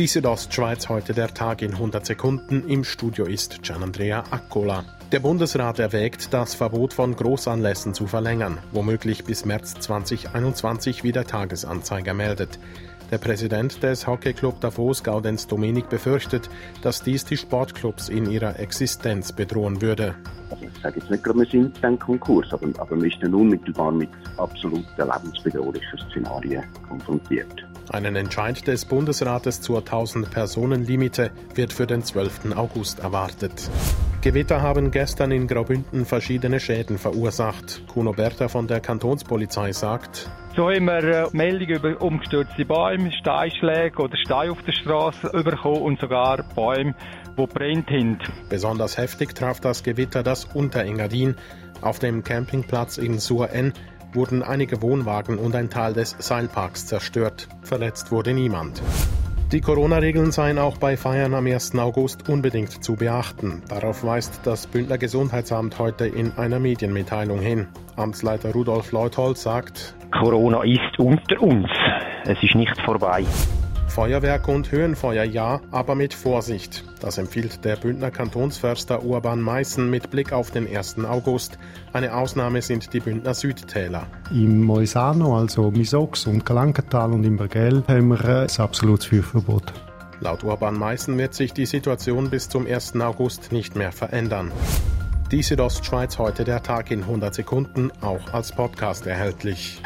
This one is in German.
Die Südostschweiz heute der Tag in 100 Sekunden. Im Studio ist Gianandrea Accola. Der Bundesrat erwägt, das Verbot von Großanlässen zu verlängern, womöglich bis März 2021 wie der Tagesanzeiger meldet. Der Präsident des Hockeyclub Davos, Gaudenz Dominik, befürchtet, dass dies die Sportclubs in ihrer Existenz bedrohen würde. Also ich sage jetzt nicht gerade, wir sind dann Konkurs, aber, aber wir sind unmittelbar mit absoluten lebensbedrohlichen Szenarien konfrontiert. Einen Entscheid des Bundesrates zur 1000-Personen-Limite wird für den 12. August erwartet. Gewitter haben gestern in Graubünden verschiedene Schäden verursacht. Kuno Bertha von der Kantonspolizei sagt, so haben wir äh, Meldungen über umgestürzte Bäume, Steinschläge oder Steine auf der Straße bekommen und sogar Bäume, die brennt haben. Besonders heftig traf das Gewitter das Unterengadin. Auf dem Campingplatz in Sur-N wurden einige Wohnwagen und ein Teil des Seilparks zerstört. Verletzt wurde niemand. Die Corona-Regeln seien auch bei Feiern am 1. August unbedingt zu beachten. Darauf weist das Bündner Gesundheitsamt heute in einer Medienmitteilung hin. Amtsleiter Rudolf Leuthold sagt, Corona ist unter uns. Es ist nicht vorbei. Feuerwerk und Höhenfeuer ja, aber mit Vorsicht. Das empfiehlt der Bündner Kantonsförster Urban Meißen mit Blick auf den 1. August. Eine Ausnahme sind die Bündner Südtäler. Im Moisano, also Misox und Galankental und im Bergell, haben wir ein absolutes Feuerverbot. Laut Urban Meißen wird sich die Situation bis zum 1. August nicht mehr verändern. Die Südostschweiz heute der Tag in 100 Sekunden, auch als Podcast erhältlich.